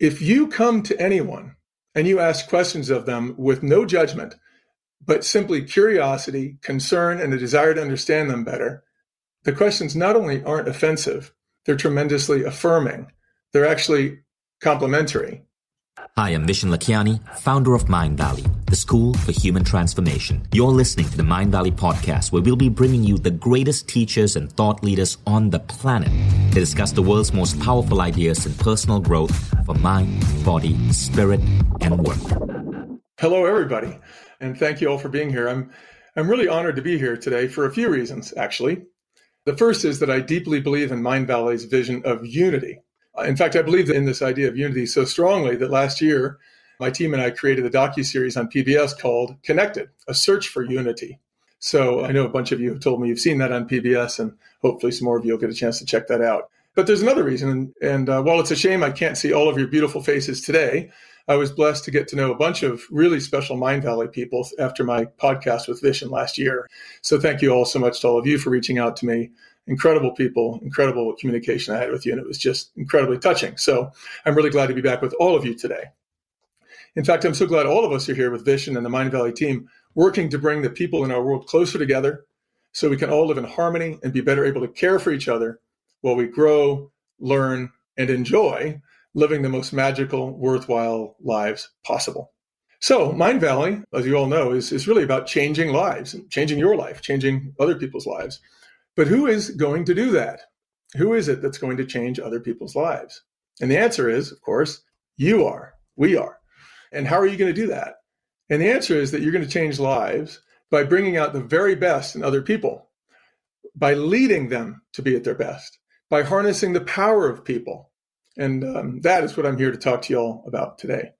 If you come to anyone and you ask questions of them with no judgment, but simply curiosity, concern, and a desire to understand them better, the questions not only aren't offensive, they're tremendously affirming. They're actually complimentary. Hi, I'm Vishen Lakhiani, founder of Mindvalley, the school for human transformation. You're listening to the Mindvalley podcast, where we'll be bringing you the greatest teachers and thought leaders on the planet to discuss the world's most powerful ideas in personal growth for mind, body, spirit, and work. Hello, everybody, and thank you all for being here. I'm I'm really honored to be here today for a few reasons, actually. The first is that I deeply believe in Mindvalley's vision of unity in fact, I believe in this idea of unity so strongly that last year, my team and I created a docu-series on PBS called Connected, a search for unity. So I know a bunch of you have told me you've seen that on PBS, and hopefully some more of you will get a chance to check that out. But there's another reason, and uh, while it's a shame I can't see all of your beautiful faces today, I was blessed to get to know a bunch of really special Mindvalley people after my podcast with Vishen last year. So thank you all so much to all of you for reaching out to me incredible people, incredible communication I had with you, and it was just incredibly touching. So I'm really glad to be back with all of you today. In fact, I'm so glad all of us are here with Vishen and the Mindvalley team working to bring the people in our world closer together so we can all live in harmony and be better able to care for each other while we grow, learn, and enjoy living the most magical, worthwhile lives possible. So, Mindvalley, as you all know, is, is really about changing lives, changing your life, changing other people's lives. But who is going to do that? Who is it that's going to change other people's lives? And the answer is, of course, you are. We are. And how are you going to do that? And the answer is that you're going to change lives by bringing out the very best in other people, by leading them to be at their best, by harnessing the power of people. And um, that is what I'm here to talk to you all about today.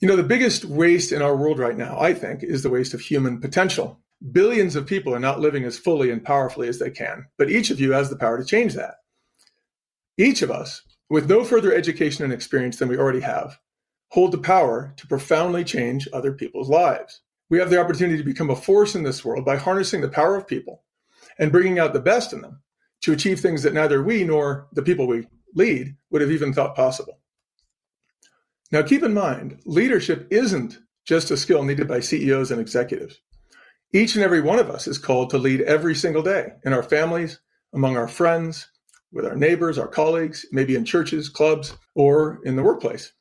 You know, the biggest waste in our world right now, I think, is the waste of human potential. Billions of people are not living as fully and powerfully as they can, but each of you has the power to change that. Each of us, with no further education and experience than we already have, hold the power to profoundly change other people's lives. We have the opportunity to become a force in this world by harnessing the power of people and bringing out the best in them to achieve things that neither we nor the people we lead would have even thought possible. Now, keep in mind, leadership isn't just a skill needed by CEOs and executives. Each and every one of us is called to lead every single day in our families, among our friends, with our neighbors, our colleagues, maybe in churches, clubs, or in the workplace.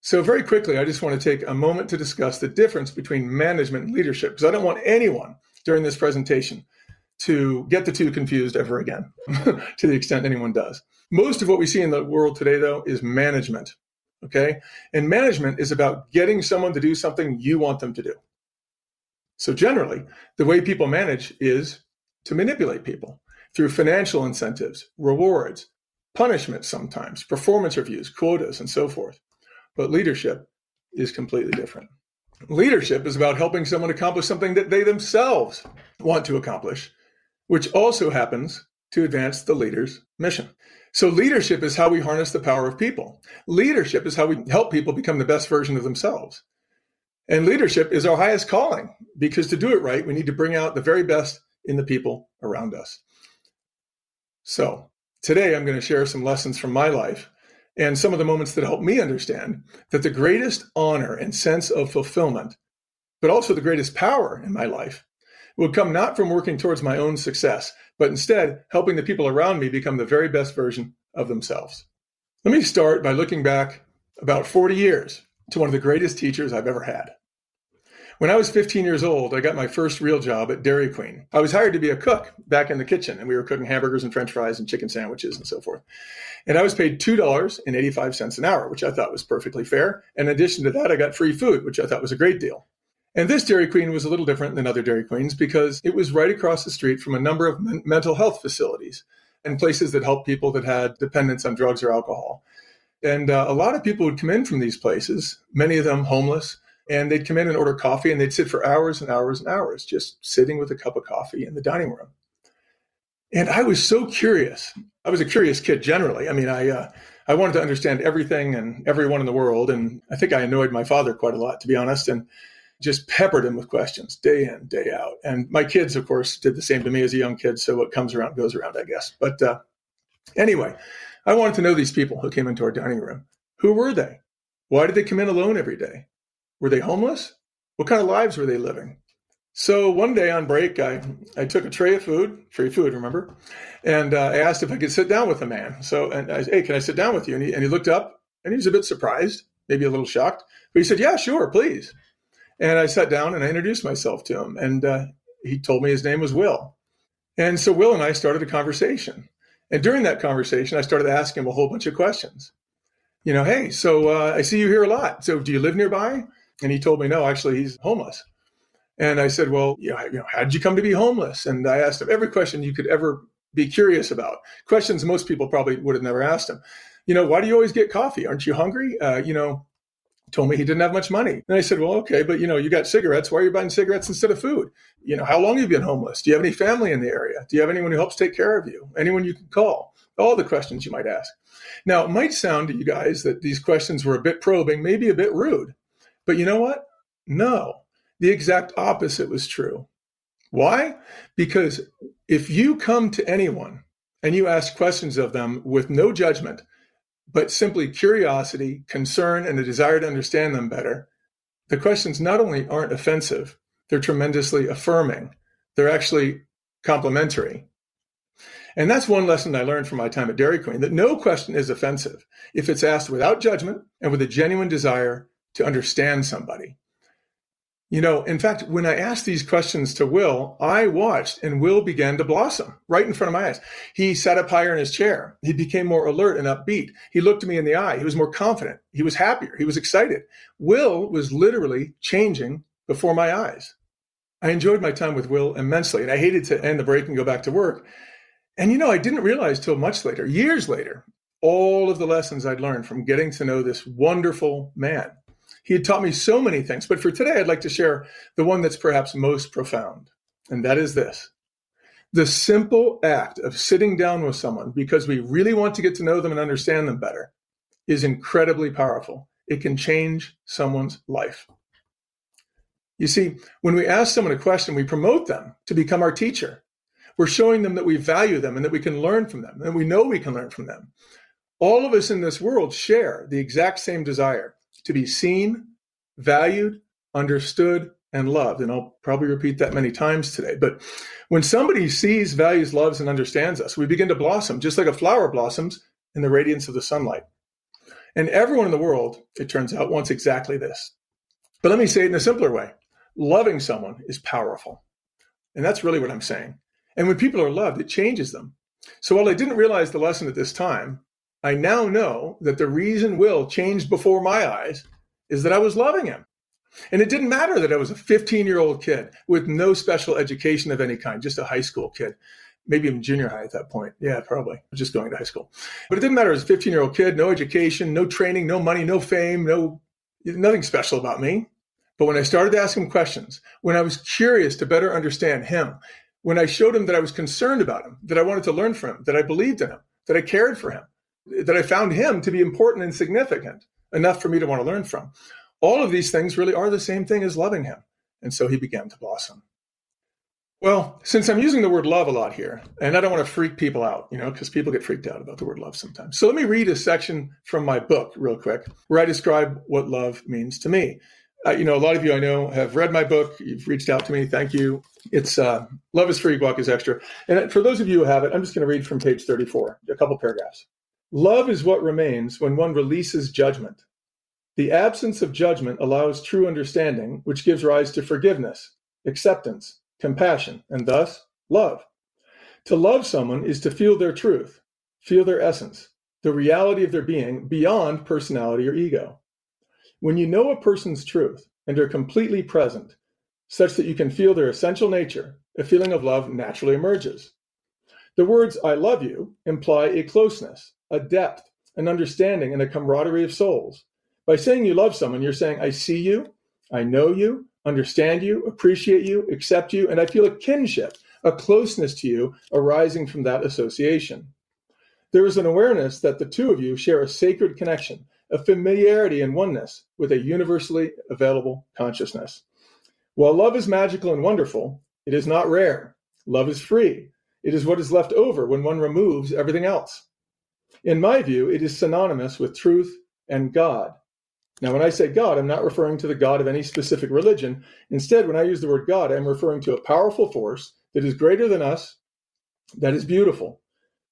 So, very quickly, I just want to take a moment to discuss the difference between management and leadership, because I don't want anyone during this presentation to get the two confused ever again, to the extent anyone does. Most of what we see in the world today, though, is management. Okay. And management is about getting someone to do something you want them to do. So generally, the way people manage is to manipulate people through financial incentives, rewards, punishment sometimes, performance reviews, quotas, and so forth. But leadership is completely different. Leadership is about helping someone accomplish something that they themselves want to accomplish, which also happens to advance the leader's mission. So, leadership is how we harness the power of people. Leadership is how we help people become the best version of themselves. And leadership is our highest calling because to do it right, we need to bring out the very best in the people around us. So, today I'm going to share some lessons from my life and some of the moments that helped me understand that the greatest honor and sense of fulfillment, but also the greatest power in my life, would come not from working towards my own success, but instead helping the people around me become the very best version of themselves. Let me start by looking back about 40 years to one of the greatest teachers I've ever had. When I was 15 years old, I got my first real job at Dairy Queen. I was hired to be a cook back in the kitchen, and we were cooking hamburgers and french fries and chicken sandwiches and so forth. And I was paid $2.85 an hour, which I thought was perfectly fair. And in addition to that, I got free food, which I thought was a great deal. And this Dairy Queen was a little different than other Dairy Queens because it was right across the street from a number of men- mental health facilities and places that helped people that had dependence on drugs or alcohol. And uh, a lot of people would come in from these places, many of them homeless, and they'd come in and order coffee and they'd sit for hours and hours and hours just sitting with a cup of coffee in the dining room. And I was so curious. I was a curious kid generally. I mean, I uh, I wanted to understand everything and everyone in the world, and I think I annoyed my father quite a lot, to be honest, and just peppered him with questions day in, day out. And my kids, of course, did the same to me as a young kid. So what comes around goes around, I guess. But uh, anyway, I wanted to know these people who came into our dining room. Who were they? Why did they come in alone every day? Were they homeless? What kind of lives were they living? So one day on break, I, I took a tray of food, free food, remember? And uh, I asked if I could sit down with a man. So, and I said, hey, can I sit down with you? And he, and he looked up and he was a bit surprised, maybe a little shocked. But he said, yeah, sure, please. And I sat down and I introduced myself to him. And uh, he told me his name was Will. And so Will and I started a conversation. And during that conversation, I started asking him a whole bunch of questions. You know, hey, so uh, I see you here a lot. So do you live nearby? And he told me, no, actually, he's homeless. And I said, well, you know, how did you come to be homeless? And I asked him every question you could ever be curious about. Questions most people probably would have never asked him. You know, why do you always get coffee? Aren't you hungry? Uh, you know, told me he didn't have much money. And I said, well, okay, but you know, you got cigarettes. Why are you buying cigarettes instead of food? You know, how long have you been homeless? Do you have any family in the area? Do you have anyone who helps take care of you? Anyone you can call? All the questions you might ask. Now, it might sound to you guys that these questions were a bit probing, maybe a bit rude, but you know what? No, the exact opposite was true. Why? Because if you come to anyone and you ask questions of them with no judgment, but simply curiosity, concern, and a desire to understand them better, the questions not only aren't offensive, they're tremendously affirming. They're actually complimentary. And that's one lesson I learned from my time at Dairy Queen that no question is offensive if it's asked without judgment and with a genuine desire to understand somebody. You know, in fact, when I asked these questions to Will, I watched and Will began to blossom right in front of my eyes. He sat up higher in his chair. He became more alert and upbeat. He looked me in the eye. He was more confident. He was happier. He was excited. Will was literally changing before my eyes. I enjoyed my time with Will immensely, and I hated to end the break and go back to work. And you know, I didn't realize till much later, years later, all of the lessons I'd learned from getting to know this wonderful man. He had taught me so many things, but for today, I'd like to share the one that's perhaps most profound, and that is this. The simple act of sitting down with someone because we really want to get to know them and understand them better is incredibly powerful. It can change someone's life. You see, when we ask someone a question, we promote them to become our teacher. We're showing them that we value them and that we can learn from them, and we know we can learn from them. All of us in this world share the exact same desire to be seen, valued, understood, and loved. And I'll probably repeat that many times today. But when somebody sees, values, loves, and understands us, we begin to blossom just like a flower blossoms in the radiance of the sunlight. And everyone in the world, it turns out, wants exactly this. But let me say it in a simpler way loving someone is powerful. And that's really what I'm saying. And when people are loved, it changes them. So while I didn't realize the lesson at this time, I now know that the reason Will changed before my eyes is that I was loving him. And it didn't matter that I was a 15 year old kid with no special education of any kind, just a high school kid, maybe even junior high at that point. Yeah, probably just going to high school. But it didn't matter. I was a 15 year old kid, no education, no training, no money, no fame, no nothing special about me. But when I started to ask him questions, when I was curious to better understand him, when I showed him that I was concerned about him, that I wanted to learn from him, that I believed in him, that I cared for him, that I found him to be important and significant enough for me to want to learn from. All of these things really are the same thing as loving him. And so he began to blossom. Well, since I'm using the word love a lot here, and I don't want to freak people out, you know, because people get freaked out about the word love sometimes. So let me read a section from my book real quick where I describe what love means to me. Uh, you know, a lot of you I know have read my book. You've reached out to me. Thank you. It's uh, Love is Free, Guac is Extra. And for those of you who have it, I'm just going to read from page 34, a couple paragraphs. Love is what remains when one releases judgment. The absence of judgment allows true understanding, which gives rise to forgiveness, acceptance, compassion, and thus love. To love someone is to feel their truth, feel their essence, the reality of their being beyond personality or ego. When you know a person's truth and are completely present, such that you can feel their essential nature, a feeling of love naturally emerges. The words I love you imply a closeness, a depth, an understanding, and a camaraderie of souls. By saying you love someone, you're saying, I see you, I know you, understand you, appreciate you, accept you, and I feel a kinship, a closeness to you arising from that association. There is an awareness that the two of you share a sacred connection, a familiarity and oneness with a universally available consciousness. While love is magical and wonderful, it is not rare. Love is free. It is what is left over when one removes everything else. In my view, it is synonymous with truth and God. Now, when I say God, I'm not referring to the God of any specific religion. Instead, when I use the word God, I'm referring to a powerful force that is greater than us, that is beautiful,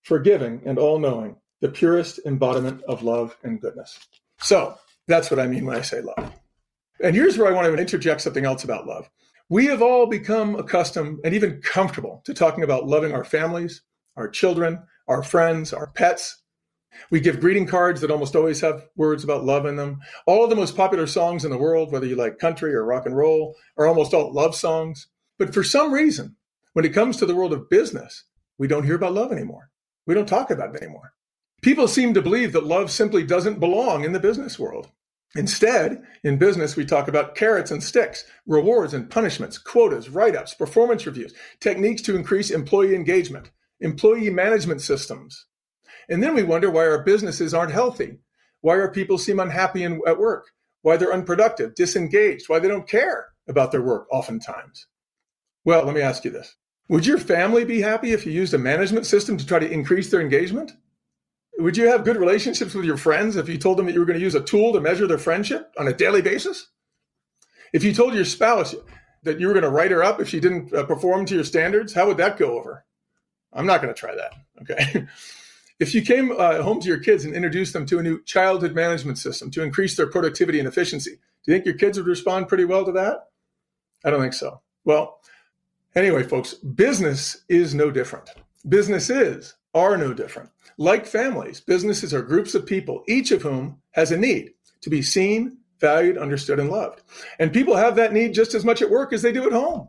forgiving, and all knowing, the purest embodiment of love and goodness. So, that's what I mean when I say love. And here's where I want to interject something else about love. We have all become accustomed and even comfortable to talking about loving our families, our children, our friends, our pets. We give greeting cards that almost always have words about love in them. All of the most popular songs in the world, whether you like country or rock and roll, are almost all love songs. But for some reason, when it comes to the world of business, we don't hear about love anymore. We don't talk about it anymore. People seem to believe that love simply doesn't belong in the business world. Instead, in business, we talk about carrots and sticks, rewards and punishments, quotas, write ups, performance reviews, techniques to increase employee engagement, employee management systems. And then we wonder why our businesses aren't healthy, why our people seem unhappy in, at work, why they're unproductive, disengaged, why they don't care about their work oftentimes. Well, let me ask you this Would your family be happy if you used a management system to try to increase their engagement? Would you have good relationships with your friends if you told them that you were going to use a tool to measure their friendship on a daily basis? If you told your spouse that you were going to write her up if she didn't uh, perform to your standards, how would that go over? I'm not going to try that. Okay. if you came uh, home to your kids and introduced them to a new childhood management system to increase their productivity and efficiency, do you think your kids would respond pretty well to that? I don't think so. Well, anyway, folks, business is no different. Businesses are no different. Like families, businesses are groups of people, each of whom has a need to be seen, valued, understood, and loved. And people have that need just as much at work as they do at home.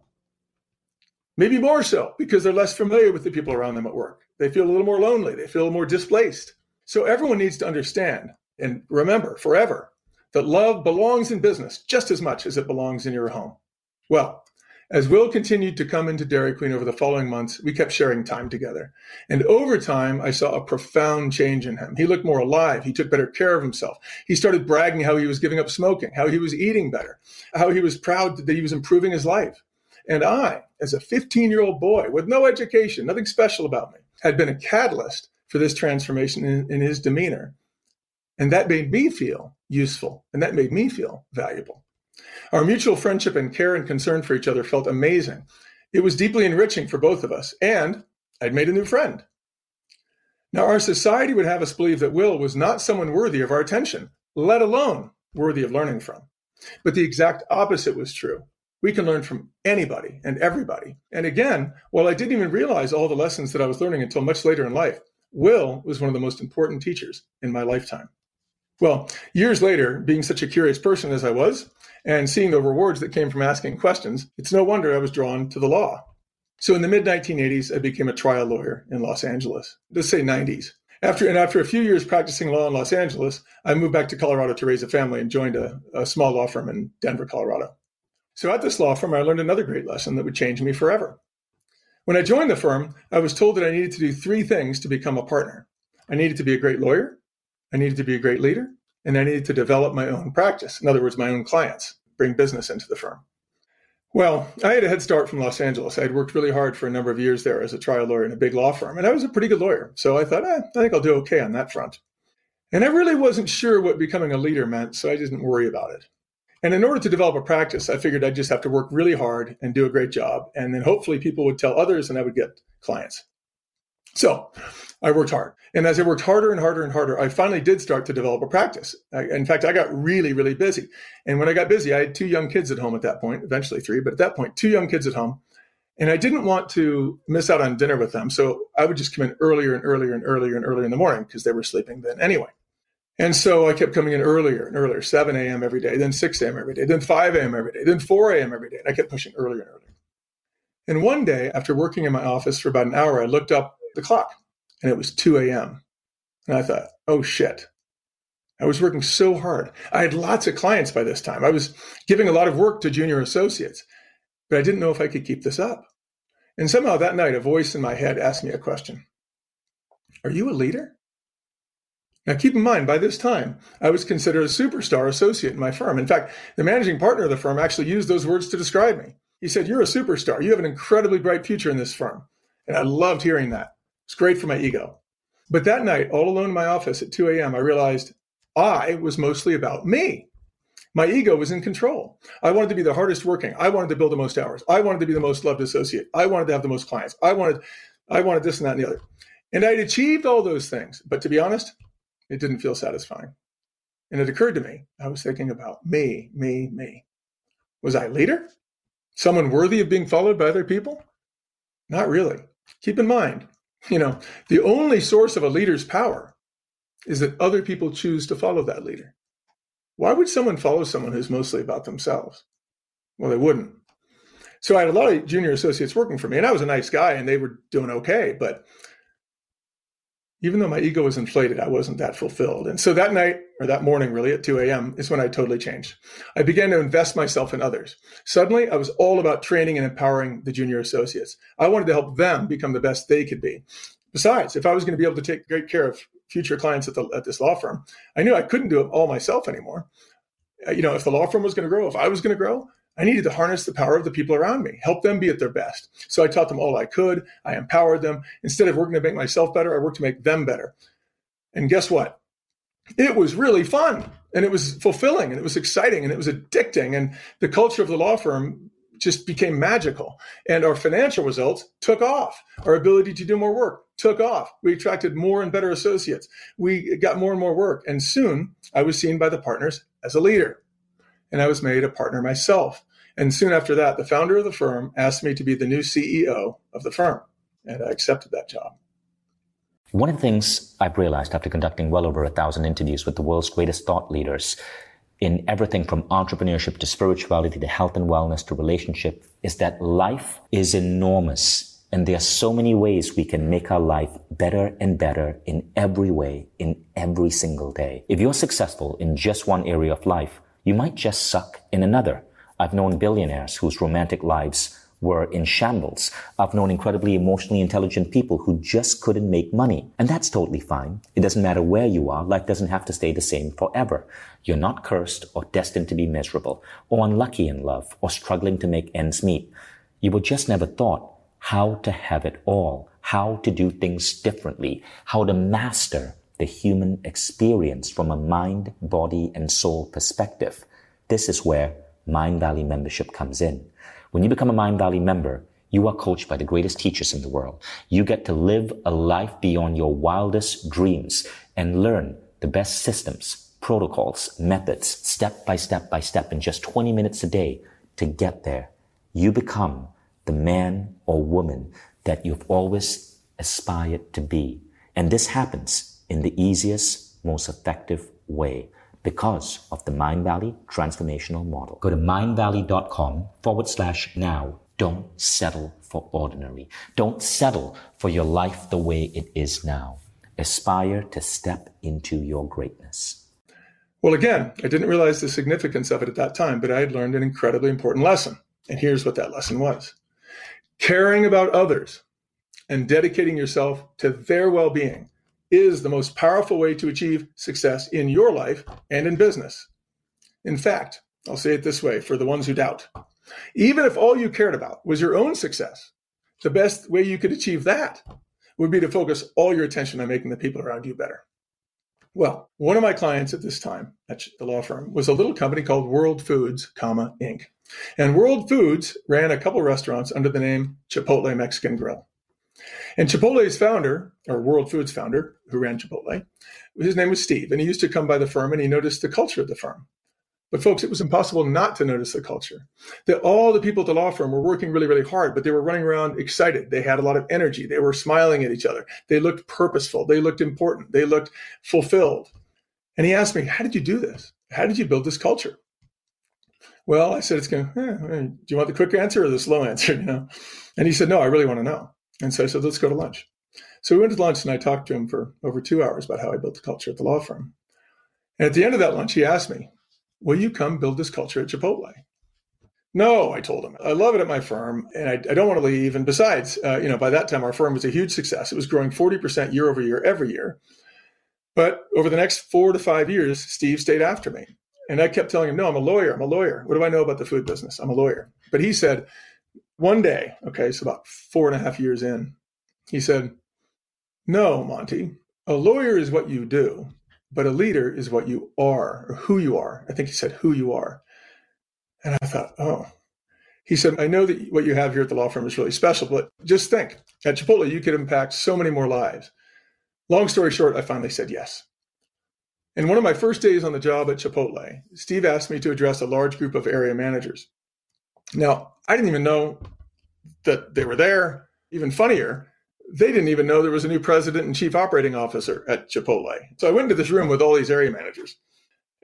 Maybe more so because they're less familiar with the people around them at work. They feel a little more lonely, they feel more displaced. So everyone needs to understand and remember forever that love belongs in business just as much as it belongs in your home. Well, as Will continued to come into Dairy Queen over the following months, we kept sharing time together. And over time, I saw a profound change in him. He looked more alive. He took better care of himself. He started bragging how he was giving up smoking, how he was eating better, how he was proud that he was improving his life. And I, as a 15 year old boy with no education, nothing special about me, had been a catalyst for this transformation in, in his demeanor. And that made me feel useful and that made me feel valuable. Our mutual friendship and care and concern for each other felt amazing. It was deeply enriching for both of us, and I'd made a new friend. Now, our society would have us believe that Will was not someone worthy of our attention, let alone worthy of learning from. But the exact opposite was true. We can learn from anybody and everybody. And again, while I didn't even realize all the lessons that I was learning until much later in life, Will was one of the most important teachers in my lifetime. Well, years later, being such a curious person as I was, and seeing the rewards that came from asking questions, it's no wonder I was drawn to the law. So in the mid 1980s, I became a trial lawyer in Los Angeles. Let's say 90s. After and after a few years practicing law in Los Angeles, I moved back to Colorado to raise a family and joined a, a small law firm in Denver, Colorado. So at this law firm, I learned another great lesson that would change me forever. When I joined the firm, I was told that I needed to do three things to become a partner. I needed to be a great lawyer, I needed to be a great leader, and I needed to develop my own practice. In other words, my own clients, bring business into the firm. Well, I had a head start from Los Angeles. I had worked really hard for a number of years there as a trial lawyer in a big law firm, and I was a pretty good lawyer. So I thought, eh, I think I'll do okay on that front. And I really wasn't sure what becoming a leader meant, so I didn't worry about it. And in order to develop a practice, I figured I'd just have to work really hard and do a great job. And then hopefully people would tell others and I would get clients. So I worked hard. And as I worked harder and harder and harder, I finally did start to develop a practice. I, in fact, I got really, really busy. And when I got busy, I had two young kids at home at that point, eventually three, but at that point, two young kids at home. And I didn't want to miss out on dinner with them. So I would just come in earlier and earlier and earlier and earlier in the morning because they were sleeping then anyway. And so I kept coming in earlier and earlier, 7 a.m. every day, then 6 a.m. every day, then 5 a.m. every day, then 4 a.m. every day. And I kept pushing earlier and earlier. And one day, after working in my office for about an hour, I looked up the clock and it was 2 a.m. And I thought, oh shit. I was working so hard. I had lots of clients by this time. I was giving a lot of work to junior associates, but I didn't know if I could keep this up. And somehow that night, a voice in my head asked me a question Are you a leader? Now, keep in mind, by this time, I was considered a superstar associate in my firm. In fact, the managing partner of the firm actually used those words to describe me. He said, You're a superstar. You have an incredibly bright future in this firm. And I loved hearing that. It's great for my ego. But that night, all alone in my office at 2 a.m., I realized I was mostly about me. My ego was in control. I wanted to be the hardest working. I wanted to build the most hours. I wanted to be the most loved associate. I wanted to have the most clients. I wanted, I wanted this and that and the other. And I'd achieved all those things. But to be honest, it didn't feel satisfying. And it occurred to me, I was thinking about me, me, me. Was I a leader? Someone worthy of being followed by other people? Not really. Keep in mind, you know, the only source of a leader's power is that other people choose to follow that leader. Why would someone follow someone who's mostly about themselves? Well, they wouldn't. So I had a lot of junior associates working for me, and I was a nice guy, and they were doing okay. But even though my ego was inflated, I wasn't that fulfilled. And so that night, or that morning really at 2 a.m., is when I totally changed. I began to invest myself in others. Suddenly, I was all about training and empowering the junior associates. I wanted to help them become the best they could be. Besides, if I was going to be able to take great care of future clients at, the, at this law firm, I knew I couldn't do it all myself anymore. Uh, you know, if the law firm was going to grow, if I was going to grow, I needed to harness the power of the people around me, help them be at their best. So I taught them all I could. I empowered them. Instead of working to make myself better, I worked to make them better. And guess what? It was really fun and it was fulfilling and it was exciting and it was addicting. And the culture of the law firm just became magical. And our financial results took off. Our ability to do more work took off. We attracted more and better associates. We got more and more work. And soon I was seen by the partners as a leader. And I was made a partner myself. And soon after that, the founder of the firm asked me to be the new CEO of the firm. And I accepted that job. One of the things I've realized after conducting well over a thousand interviews with the world's greatest thought leaders in everything from entrepreneurship to spirituality to health and wellness to relationship is that life is enormous. And there are so many ways we can make our life better and better in every way, in every single day. If you're successful in just one area of life, you might just suck in another. I've known billionaires whose romantic lives were in shambles. I've known incredibly emotionally intelligent people who just couldn't make money. And that's totally fine. It doesn't matter where you are. Life doesn't have to stay the same forever. You're not cursed or destined to be miserable or unlucky in love or struggling to make ends meet. You were just never taught how to have it all, how to do things differently, how to master the human experience from a mind, body, and soul perspective. This is where Mindvalley membership comes in. When you become a Mindvalley member, you are coached by the greatest teachers in the world. You get to live a life beyond your wildest dreams and learn the best systems, protocols, methods, step by step by step in just 20 minutes a day to get there. You become the man or woman that you've always aspired to be. And this happens in the easiest, most effective way because of the Mindvalley transformational model. Go to mindvalley.com forward slash now. Don't settle for ordinary. Don't settle for your life the way it is now. Aspire to step into your greatness. Well, again, I didn't realize the significance of it at that time, but I had learned an incredibly important lesson. And here's what that lesson was caring about others and dedicating yourself to their well being is the most powerful way to achieve success in your life and in business. In fact, I'll say it this way for the ones who doubt even if all you cared about was your own success, the best way you could achieve that would be to focus all your attention on making the people around you better. Well, one of my clients at this time at the law firm was a little company called World Foods, comma, Inc. And World Foods ran a couple restaurants under the name Chipotle Mexican Grill. And Chipotle's founder, or World Foods founder, who ran Chipotle, his name was Steve, and he used to come by the firm and he noticed the culture of the firm. But folks, it was impossible not to notice the culture. That all the people at the law firm were working really, really hard, but they were running around excited. They had a lot of energy. They were smiling at each other. They looked purposeful. They looked important. They looked fulfilled. And he asked me, How did you do this? How did you build this culture? Well, I said, it's going, eh, do you want the quick answer or the slow answer? You know? And he said, no, I really want to know. And so I said, let's go to lunch. So we went to lunch and I talked to him for over two hours about how I built the culture at the law firm. And at the end of that lunch, he asked me, will you come build this culture at Chipotle? No, I told him. I love it at my firm and I, I don't want to leave. And besides, uh, you know, by that time, our firm was a huge success. It was growing 40% year over year every year. But over the next four to five years, Steve stayed after me. And I kept telling him, no, I'm a lawyer. I'm a lawyer. What do I know about the food business? I'm a lawyer. But he said, one day, okay, so about four and a half years in, he said, no, Monty, a lawyer is what you do, but a leader is what you are or who you are. I think he said who you are. And I thought, oh. He said, I know that what you have here at the law firm is really special, but just think at Chipotle, you could impact so many more lives. Long story short, I finally said yes. And one of my first days on the job at Chipotle, Steve asked me to address a large group of area managers. Now, I didn't even know that they were there. Even funnier, they didn't even know there was a new president and chief operating officer at Chipotle. So I went into this room with all these area managers.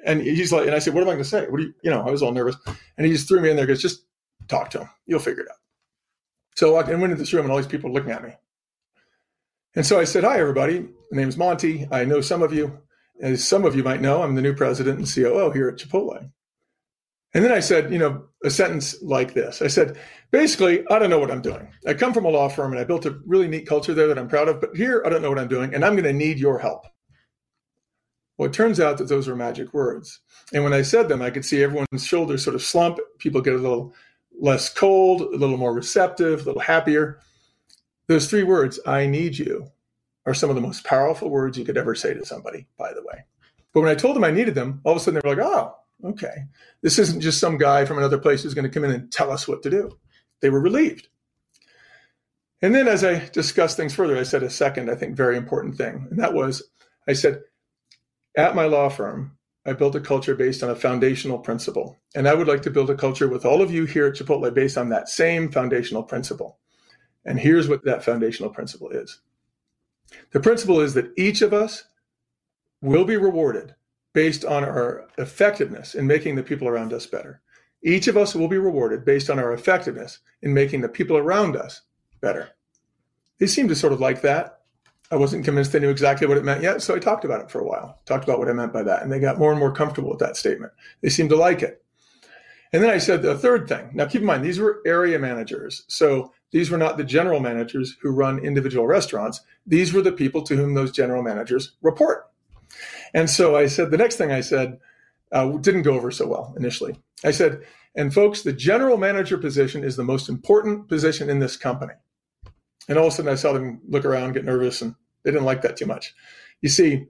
And he's like, and I said, what am I going to say? What do you, you know, I was all nervous. And he just threw me in there, goes, just talk to him. You'll figure it out. So I went into this room and all these people looking at me. And so I said, hi, everybody. My name is Monty. I know some of you. As some of you might know, I'm the new president and COO here at Chipotle. And then I said, you know, a sentence like this. I said, basically, I don't know what I'm doing. I come from a law firm and I built a really neat culture there that I'm proud of, but here I don't know what I'm doing and I'm going to need your help. Well, it turns out that those were magic words. And when I said them, I could see everyone's shoulders sort of slump. People get a little less cold, a little more receptive, a little happier. Those three words, I need you, are some of the most powerful words you could ever say to somebody, by the way. But when I told them I needed them, all of a sudden they were like, oh, okay. This isn't just some guy from another place who's going to come in and tell us what to do. They were relieved. And then as I discussed things further, I said a second, I think, very important thing. And that was I said, at my law firm, I built a culture based on a foundational principle. And I would like to build a culture with all of you here at Chipotle based on that same foundational principle. And here's what that foundational principle is the principle is that each of us will be rewarded based on our effectiveness in making the people around us better. Each of us will be rewarded based on our effectiveness in making the people around us better. They seemed to sort of like that. I wasn't convinced they knew exactly what it meant yet, so I talked about it for a while, talked about what I meant by that, and they got more and more comfortable with that statement. They seemed to like it. And then I said the third thing. Now, keep in mind, these were area managers. So these were not the general managers who run individual restaurants. These were the people to whom those general managers report. And so I said, the next thing I said uh, didn't go over so well initially. I said, and folks, the general manager position is the most important position in this company. And all of a sudden I saw them look around, get nervous, and they didn't like that too much. You see,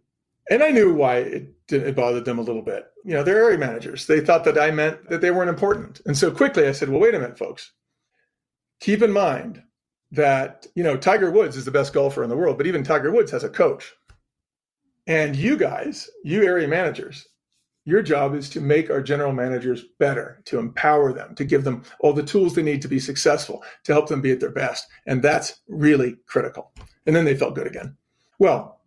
and I knew why it, it bothered them a little bit. You know, they're area managers. They thought that I meant that they weren't important. And so quickly I said, well, wait a minute, folks. Keep in mind that, you know, Tiger Woods is the best golfer in the world, but even Tiger Woods has a coach. And you guys, you area managers, your job is to make our general managers better, to empower them, to give them all the tools they need to be successful, to help them be at their best. And that's really critical. And then they felt good again. Well,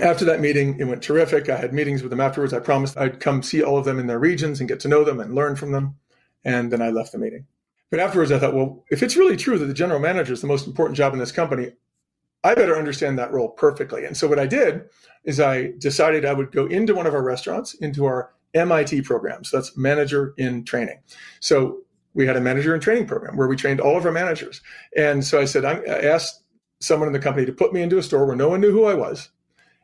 after that meeting, it went terrific. I had meetings with them afterwards. I promised I'd come see all of them in their regions and get to know them and learn from them. And then I left the meeting. But afterwards, I thought, well, if it's really true that the general manager is the most important job in this company, I better understand that role perfectly. And so what I did is I decided I would go into one of our restaurants, into our MIT program. So that's manager in training. So we had a manager in training program where we trained all of our managers. And so I said, I asked someone in the company to put me into a store where no one knew who I was.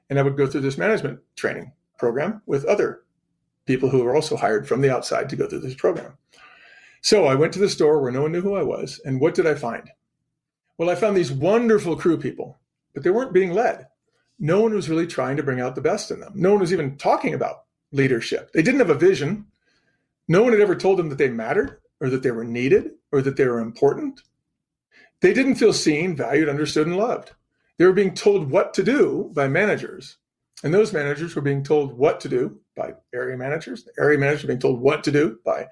And I would go through this management training program with other people who were also hired from the outside to go through this program. So I went to the store where no one knew who I was. And what did I find? Well, I found these wonderful crew people, but they weren't being led. No one was really trying to bring out the best in them. No one was even talking about leadership. They didn't have a vision. No one had ever told them that they mattered or that they were needed or that they were important. They didn't feel seen, valued, understood, and loved. They were being told what to do by managers. And those managers were being told what to do by area managers. The area managers were being told what to do by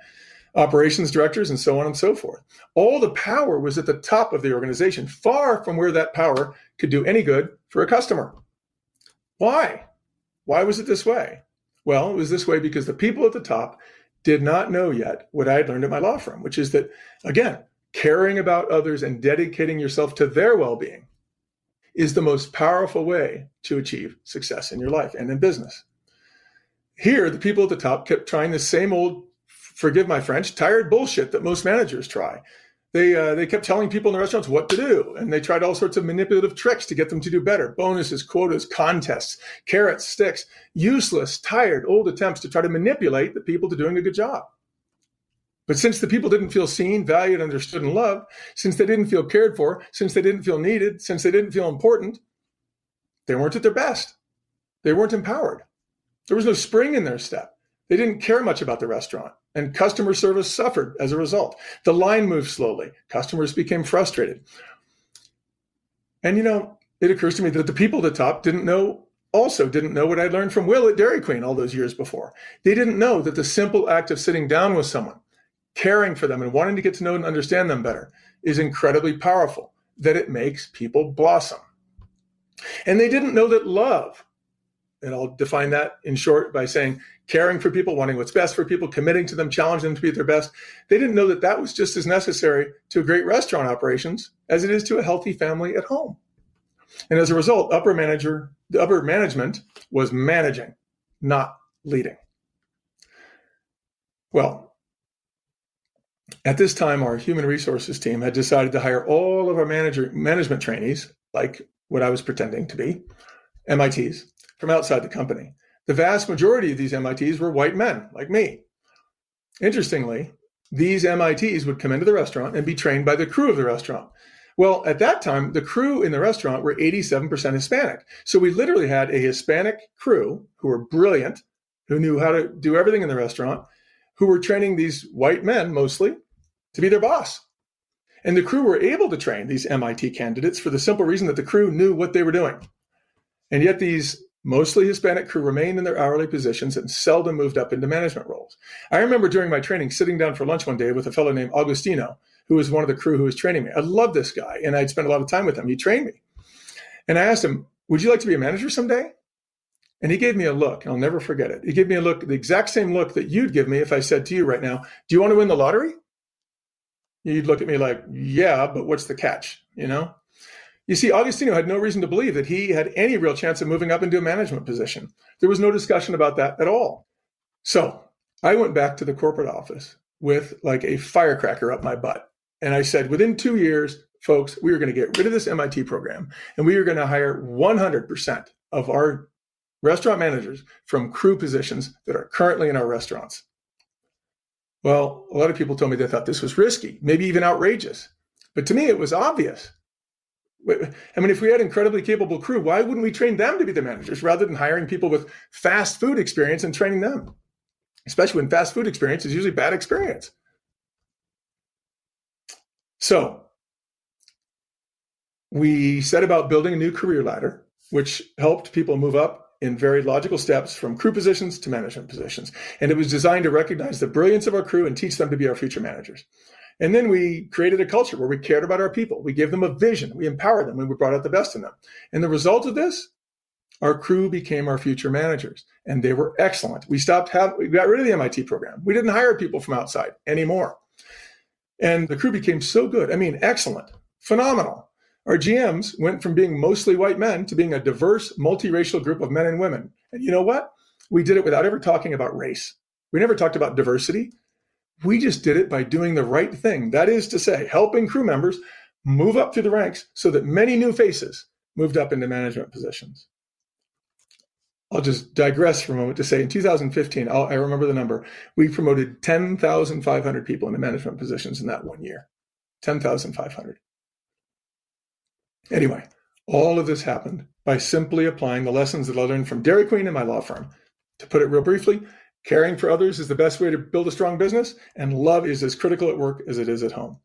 operations directors, and so on and so forth. All the power was at the top of the organization, far from where that power could do any good for a customer. Why? Why was it this way? Well, it was this way because the people at the top did not know yet what I had learned at my law firm, which is that, again, caring about others and dedicating yourself to their well being is the most powerful way to achieve success in your life and in business. Here, the people at the top kept trying the same old forgive my French, tired bullshit that most managers try. They, uh, they kept telling people in the restaurants what to do, and they tried all sorts of manipulative tricks to get them to do better bonuses, quotas, contests, carrots, sticks, useless, tired, old attempts to try to manipulate the people to doing a good job. But since the people didn't feel seen, valued, understood, and loved, since they didn't feel cared for, since they didn't feel needed, since they didn't feel important, they weren't at their best. They weren't empowered. There was no spring in their step. They didn't care much about the restaurant, and customer service suffered as a result. The line moved slowly. Customers became frustrated. And you know, it occurs to me that the people at the top didn't know also didn't know what I'd learned from Will at Dairy Queen all those years before. They didn't know that the simple act of sitting down with someone, caring for them, and wanting to get to know and understand them better is incredibly powerful, that it makes people blossom. And they didn't know that love and I'll define that in short by saying caring for people, wanting what's best for people, committing to them, challenging them to be at their best. They didn't know that that was just as necessary to great restaurant operations as it is to a healthy family at home. And as a result, upper manager, the upper management was managing, not leading. Well, at this time, our human resources team had decided to hire all of our manager management trainees, like what I was pretending to be, MITs, from outside the company. The vast majority of these MITs were white men like me. Interestingly, these MITs would come into the restaurant and be trained by the crew of the restaurant. Well, at that time, the crew in the restaurant were 87% Hispanic. So we literally had a Hispanic crew who were brilliant, who knew how to do everything in the restaurant, who were training these white men mostly to be their boss. And the crew were able to train these MIT candidates for the simple reason that the crew knew what they were doing. And yet these Mostly Hispanic crew remained in their hourly positions and seldom moved up into management roles. I remember during my training sitting down for lunch one day with a fellow named Augustino, who was one of the crew who was training me. I loved this guy, and I'd spent a lot of time with him. He trained me. And I asked him, Would you like to be a manager someday? And he gave me a look. I'll never forget it. He gave me a look, the exact same look that you'd give me if I said to you right now, Do you want to win the lottery? You'd look at me like, Yeah, but what's the catch? You know? You see, Augustino had no reason to believe that he had any real chance of moving up into a management position. There was no discussion about that at all. So I went back to the corporate office with like a firecracker up my butt. And I said, within two years, folks, we are going to get rid of this MIT program and we are going to hire 100% of our restaurant managers from crew positions that are currently in our restaurants. Well, a lot of people told me they thought this was risky, maybe even outrageous. But to me, it was obvious. I mean, if we had incredibly capable crew, why wouldn't we train them to be the managers rather than hiring people with fast food experience and training them? Especially when fast food experience is usually bad experience. So we set about building a new career ladder, which helped people move up in very logical steps from crew positions to management positions. And it was designed to recognize the brilliance of our crew and teach them to be our future managers. And then we created a culture where we cared about our people. We gave them a vision. We empowered them and we brought out the best in them. And the result of this, our crew became our future managers and they were excellent. We stopped have we got rid of the MIT program. We didn't hire people from outside anymore. And the crew became so good. I mean, excellent, phenomenal. Our GMs went from being mostly white men to being a diverse, multiracial group of men and women. And you know what? We did it without ever talking about race. We never talked about diversity. We just did it by doing the right thing. That is to say, helping crew members move up through the ranks so that many new faces moved up into management positions. I'll just digress for a moment to say in 2015, I'll, i remember the number, we promoted 10,500 people into management positions in that one year. 10,500. Anyway, all of this happened by simply applying the lessons that I learned from Dairy Queen and my law firm. To put it real briefly, Caring for others is the best way to build a strong business, and love is as critical at work as it is at home.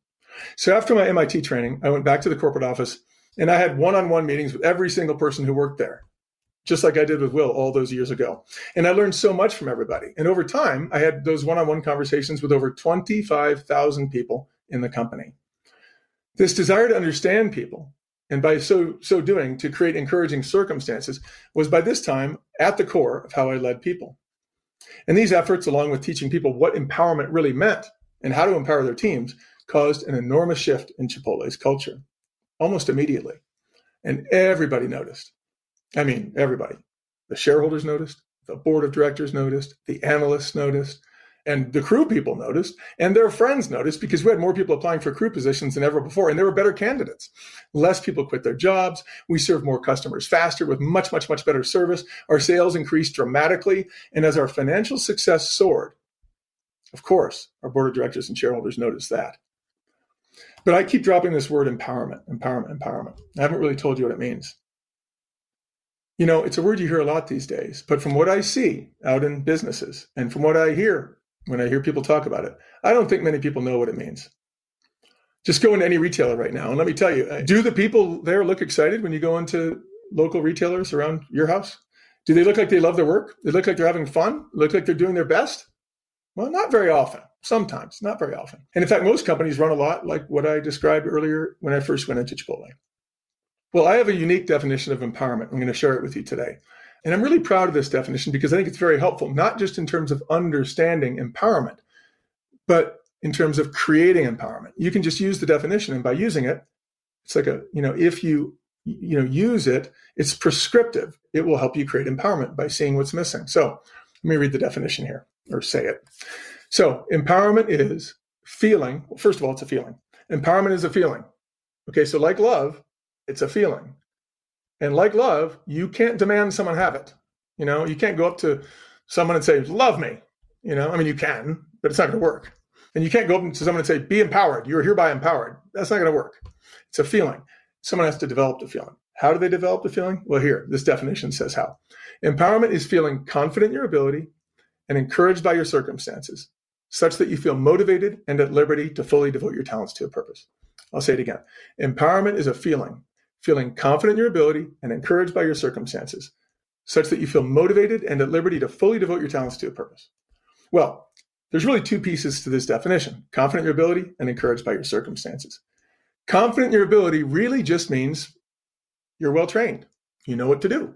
So after my MIT training, I went back to the corporate office and I had one on one meetings with every single person who worked there, just like I did with Will all those years ago. And I learned so much from everybody. And over time, I had those one on one conversations with over 25,000 people in the company. This desire to understand people and by so so doing to create encouraging circumstances was by this time at the core of how I led people. And these efforts, along with teaching people what empowerment really meant and how to empower their teams, caused an enormous shift in Chipotle's culture almost immediately. And everybody noticed. I mean, everybody. The shareholders noticed, the board of directors noticed, the analysts noticed, and the crew people noticed, and their friends noticed because we had more people applying for crew positions than ever before, and there were better candidates. Less people quit their jobs. We served more customers faster with much, much, much better service. Our sales increased dramatically. And as our financial success soared, of course, our board of directors and shareholders noticed that. But I keep dropping this word empowerment, empowerment, empowerment. I haven't really told you what it means. You know, it's a word you hear a lot these days, but from what I see out in businesses and from what I hear when I hear people talk about it, I don't think many people know what it means. Just go into any retailer right now and let me tell you, uh, do the people there look excited when you go into local retailers around your house? Do they look like they love their work? They look like they're having fun? Look like they're doing their best? Well, not very often. Sometimes, not very often. And in fact, most companies run a lot like what I described earlier when I first went into Chipotle. Well, I have a unique definition of empowerment. I'm going to share it with you today. And I'm really proud of this definition because I think it's very helpful, not just in terms of understanding empowerment, but in terms of creating empowerment. You can just use the definition, and by using it, it's like a, you know, if you you know use it, it's prescriptive. It will help you create empowerment by seeing what's missing. So let me read the definition here or say it. So empowerment is feeling. Well, first of all, it's a feeling. Empowerment is a feeling. Okay, so like love, it's a feeling. And like love, you can't demand someone have it. You know, you can't go up to someone and say, love me. You know, I mean, you can, but it's not going to work. And you can't go up to someone and say, be empowered. You're hereby empowered. That's not going to work. It's a feeling. Someone has to develop the feeling. How do they develop the feeling? Well, here, this definition says how. Empowerment is feeling confident in your ability and encouraged by your circumstances, such that you feel motivated and at liberty to fully devote your talents to a purpose. I'll say it again. Empowerment is a feeling feeling confident in your ability and encouraged by your circumstances, such that you feel motivated and at liberty to fully devote your talents to a purpose. Well, there's really two pieces to this definition confident in your ability and encouraged by your circumstances. Confident in your ability really just means you're well trained, you know what to do.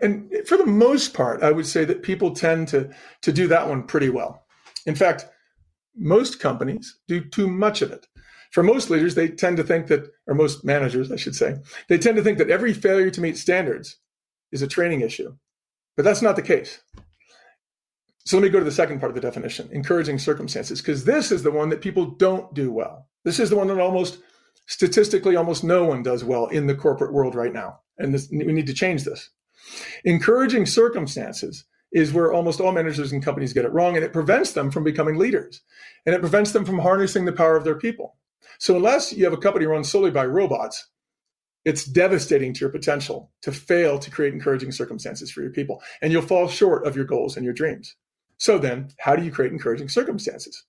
And for the most part, I would say that people tend to, to do that one pretty well. In fact, most companies do too much of it for most leaders, they tend to think that, or most managers, I should say, they tend to think that every failure to meet standards is a training issue. But that's not the case. So let me go to the second part of the definition encouraging circumstances, because this is the one that people don't do well. This is the one that almost statistically, almost no one does well in the corporate world right now. And this, we need to change this. Encouraging circumstances is where almost all managers and companies get it wrong, and it prevents them from becoming leaders. And it prevents them from harnessing the power of their people. So unless you have a company run solely by robots, it's devastating to your potential to fail to create encouraging circumstances for your people, and you'll fall short of your goals and your dreams. So then, how do you create encouraging circumstances?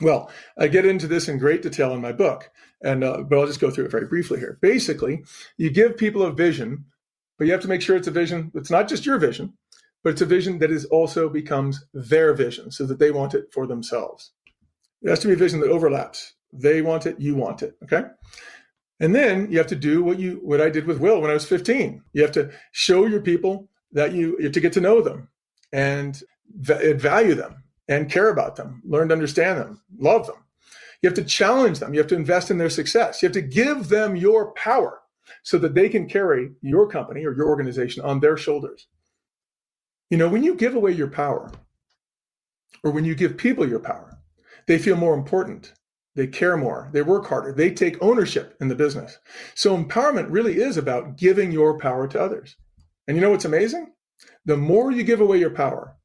Well, I get into this in great detail in my book, and uh, but I'll just go through it very briefly here. Basically, you give people a vision, but you have to make sure it's a vision that's not just your vision, but it's a vision that is also becomes their vision, so that they want it for themselves. It has to be a vision that overlaps they want it, you want it. Okay. And then you have to do what you what I did with Will when I was 15. You have to show your people that you, you have to get to know them and value them and care about them, learn to understand them, love them. You have to challenge them. You have to invest in their success. You have to give them your power so that they can carry your company or your organization on their shoulders. You know, when you give away your power, or when you give people your power, they feel more important. They care more. They work harder. They take ownership in the business. So empowerment really is about giving your power to others. And you know what's amazing? The more you give away your power,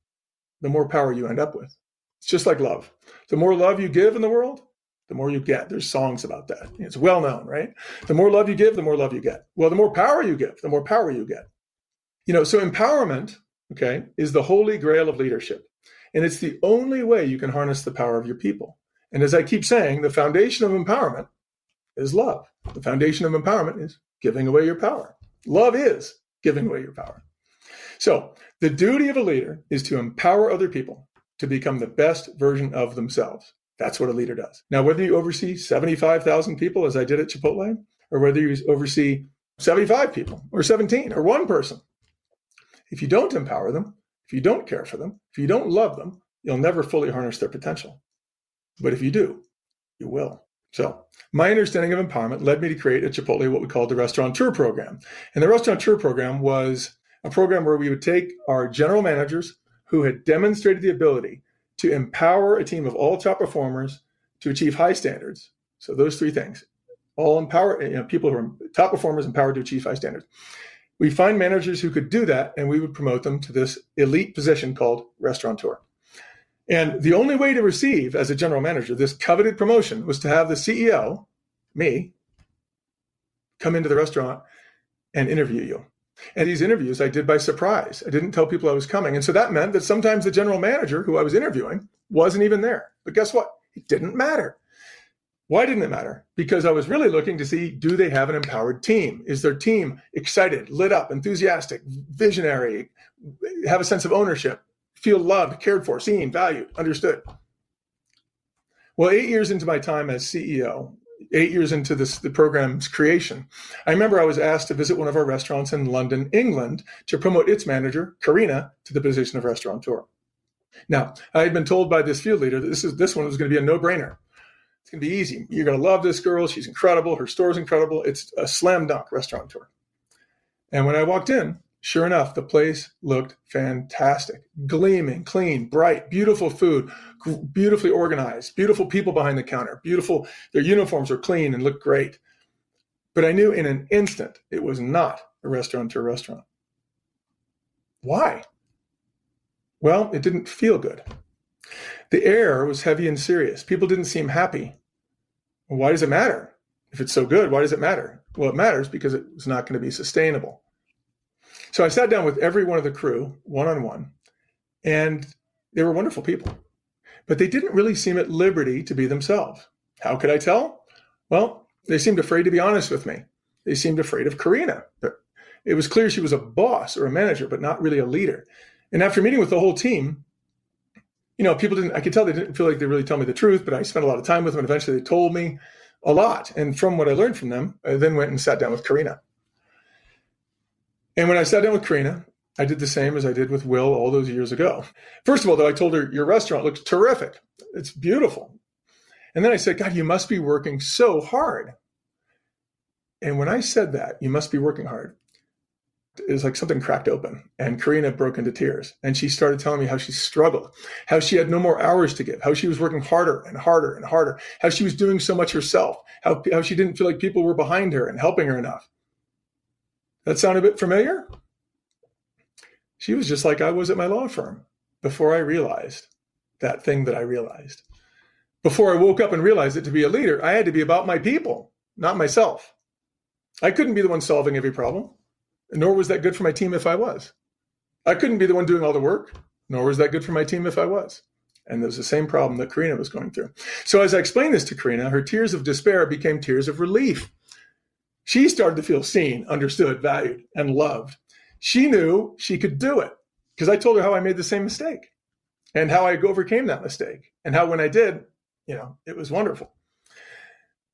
the more power you end up with. It's just like love. The more love you give in the world, the more you get. There's songs about that. It's well known, right? The more love you give, the more love you get. Well, the more power you give, the more power you get. You know, so empowerment, okay, is the holy grail of leadership. And it's the only way you can harness the power of your people. And as I keep saying, the foundation of empowerment is love. The foundation of empowerment is giving away your power. Love is giving away your power. So, the duty of a leader is to empower other people to become the best version of themselves. That's what a leader does. Now, whether you oversee 75,000 people, as I did at Chipotle, or whether you oversee 75 people, or 17, or one person, if you don't empower them, if you don't care for them, if you don't love them, you'll never fully harness their potential. But if you do, you will. So, my understanding of empowerment led me to create at Chipotle what we called the Restaurateur Program. And the Restaurateur Program was a program where we would take our general managers who had demonstrated the ability to empower a team of all top performers to achieve high standards. So, those three things all empower you know, people who are top performers empowered to achieve high standards. We find managers who could do that, and we would promote them to this elite position called restaurateur. And the only way to receive, as a general manager, this coveted promotion was to have the CEO, me, come into the restaurant and interview you. And these interviews I did by surprise. I didn't tell people I was coming. And so that meant that sometimes the general manager who I was interviewing wasn't even there. But guess what? It didn't matter. Why didn't it matter? Because I was really looking to see do they have an empowered team? Is their team excited, lit up, enthusiastic, visionary, have a sense of ownership, feel loved, cared for, seen, valued, understood? Well, eight years into my time as CEO, eight years into this the program's creation, I remember I was asked to visit one of our restaurants in London, England, to promote its manager, Karina, to the position of restaurateur. Now, I had been told by this field leader that this is this one was going to be a no-brainer. It's going to be easy. You're going to love this girl. She's incredible. Her store's incredible. It's a slam dunk restaurateur. And when I walked in, sure enough, the place looked fantastic, gleaming, clean, bright, beautiful food, beautifully organized, beautiful people behind the counter, beautiful. Their uniforms were clean and looked great. But I knew in an instant it was not a restaurateur restaurant. Why? Well, it didn't feel good. The air was heavy and serious. People didn't seem happy. Why does it matter? If it's so good, why does it matter? Well, it matters because it's not going to be sustainable. So I sat down with every one of the crew, one on one, and they were wonderful people. But they didn't really seem at liberty to be themselves. How could I tell? Well, they seemed afraid to be honest with me. They seemed afraid of Karina. But It was clear she was a boss or a manager, but not really a leader. And after meeting with the whole team, you know, people didn't, I could tell they didn't feel like they really tell me the truth, but I spent a lot of time with them and eventually they told me a lot. And from what I learned from them, I then went and sat down with Karina. And when I sat down with Karina, I did the same as I did with Will all those years ago. First of all, though, I told her, Your restaurant looks terrific. It's beautiful. And then I said, God, you must be working so hard. And when I said that, you must be working hard, it was like something cracked open and Karina broke into tears and she started telling me how she struggled, how she had no more hours to give, how she was working harder and harder and harder, how she was doing so much herself, how, how she didn't feel like people were behind her and helping her enough. That sound a bit familiar? She was just like I was at my law firm before I realized that thing that I realized. Before I woke up and realized that to be a leader, I had to be about my people, not myself. I couldn't be the one solving every problem nor was that good for my team if I was. I couldn't be the one doing all the work, nor was that good for my team if I was. And it was the same problem that Karina was going through. So as I explained this to Karina, her tears of despair became tears of relief. She started to feel seen, understood, valued, and loved. She knew she could do it because I told her how I made the same mistake and how I overcame that mistake and how when I did, you know, it was wonderful.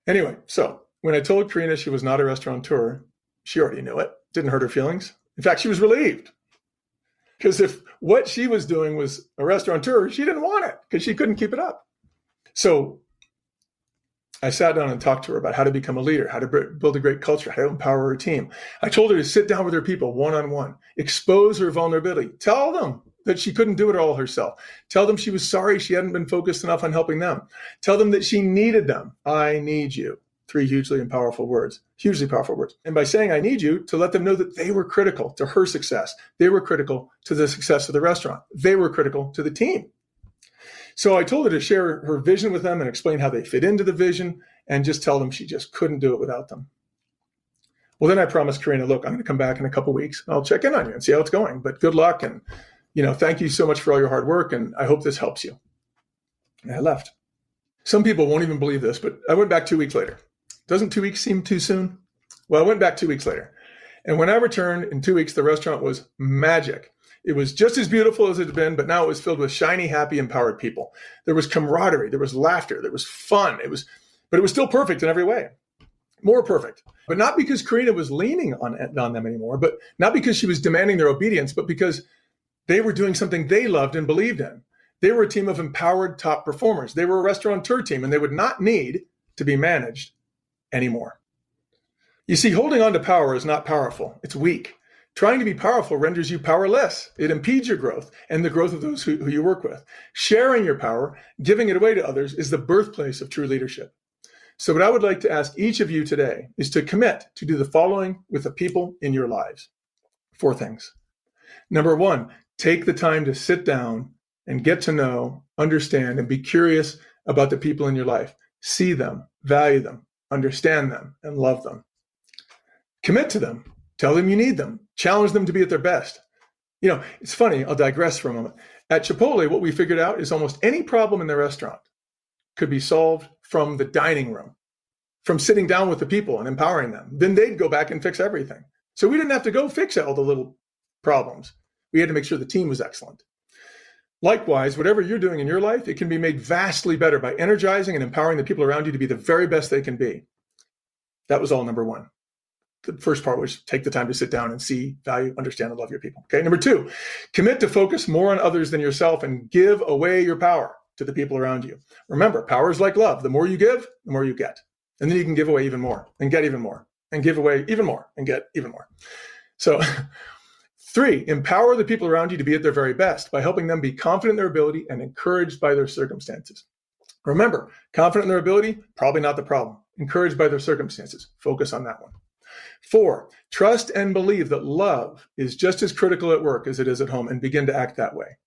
Anyway, so when I told Karina she was not a restaurateur, she already knew it didn't hurt her feelings. In fact, she was relieved. Because if what she was doing was a restaurateur, she didn't want it because she couldn't keep it up. So I sat down and talked to her about how to become a leader, how to build a great culture, how to empower her team. I told her to sit down with her people one on one, expose her vulnerability, tell them that she couldn't do it all herself, tell them she was sorry she hadn't been focused enough on helping them, tell them that she needed them. I need you three hugely and powerful words, hugely powerful words. And by saying, I need you to let them know that they were critical to her success. They were critical to the success of the restaurant. They were critical to the team. So I told her to share her vision with them and explain how they fit into the vision and just tell them she just couldn't do it without them. Well, then I promised Karina, look, I'm going to come back in a couple weeks. I'll check in on you and see how it's going. But good luck. And, you know, thank you so much for all your hard work. And I hope this helps you. And I left. Some people won't even believe this, but I went back two weeks later. Doesn't two weeks seem too soon? Well, I went back two weeks later. And when I returned in two weeks, the restaurant was magic. It was just as beautiful as it had been, but now it was filled with shiny, happy, empowered people. There was camaraderie, there was laughter, there was fun. It was, but it was still perfect in every way. More perfect. But not because Karina was leaning on, on them anymore, but not because she was demanding their obedience, but because they were doing something they loved and believed in. They were a team of empowered top performers. They were a restaurateur team, and they would not need to be managed anymore. You see, holding on to power is not powerful, it's weak. Trying to be powerful renders you powerless. It impedes your growth and the growth of those who, who, you work with. Sharing your power, giving it away to others, is the birthplace of true leadership. So, what I would like to ask each of you today is to commit to do the following with the people in your lives. Four things. Number one, take the time to sit down and get to know, understand, and be curious about the people in your life. See them, value them, understand them, and love them. Commit to them Tell them you need them. Challenge them to be at their best. You know, it's funny, I'll digress for a moment. At Chipotle, what we figured out is almost any problem in the restaurant could be solved from the dining room, from sitting down with the people and empowering them. Then they'd go back and fix everything. So we didn't have to go fix all the little problems. We had to make sure the team was excellent. Likewise, whatever you're doing in your life, it can be made vastly better by energizing and empowering the people around you to be the very best they can be. That was all number one the first part was take the time to sit down and see, value, understand, and love your people. Okay. Number two, commit to focus more on others than yourself and give away your power to the people around you. Remember, power is like love. The more you give, the more you get. And then you can give away even more and get even more and give away even more and get even more. So, three, empower the people around you to be at their very best by helping them be confident in their ability and encouraged by their circumstances. Remember, confident in their ability, probably not the problem. Encouraged by their circumstances. Focus on that one. Four, trust and believe that love is just as critical at work as it is at home and begin to act that way.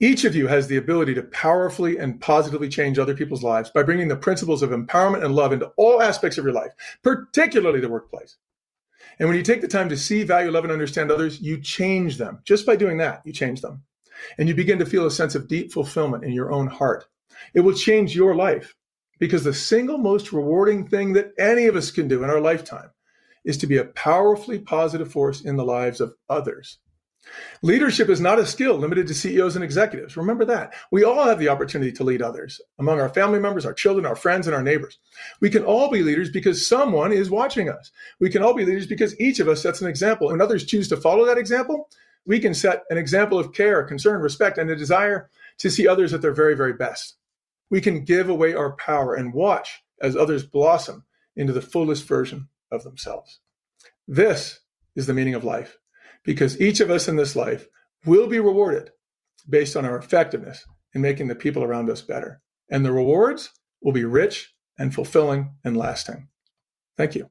Each of you has the ability to powerfully and positively change other people's lives by bringing the principles of empowerment and love into all aspects of your life, particularly the workplace. And when you take the time to see, value, love, and understand others, you change them. Just by doing that, you change them. And you begin to feel a sense of deep fulfillment in your own heart. It will change your life because the single most rewarding thing that any of us can do in our lifetime is to be a powerfully positive force in the lives of others. Leadership is not a skill limited to CEOs and executives. Remember that. We all have the opportunity to lead others among our family members, our children, our friends, and our neighbors. We can all be leaders because someone is watching us. We can all be leaders because each of us sets an example and others choose to follow that example. We can set an example of care, concern, respect, and a desire to see others at their very, very best. We can give away our power and watch as others blossom into the fullest version of themselves. This is the meaning of life because each of us in this life will be rewarded based on our effectiveness in making the people around us better. And the rewards will be rich and fulfilling and lasting. Thank you.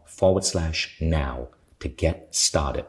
forward slash now to get started.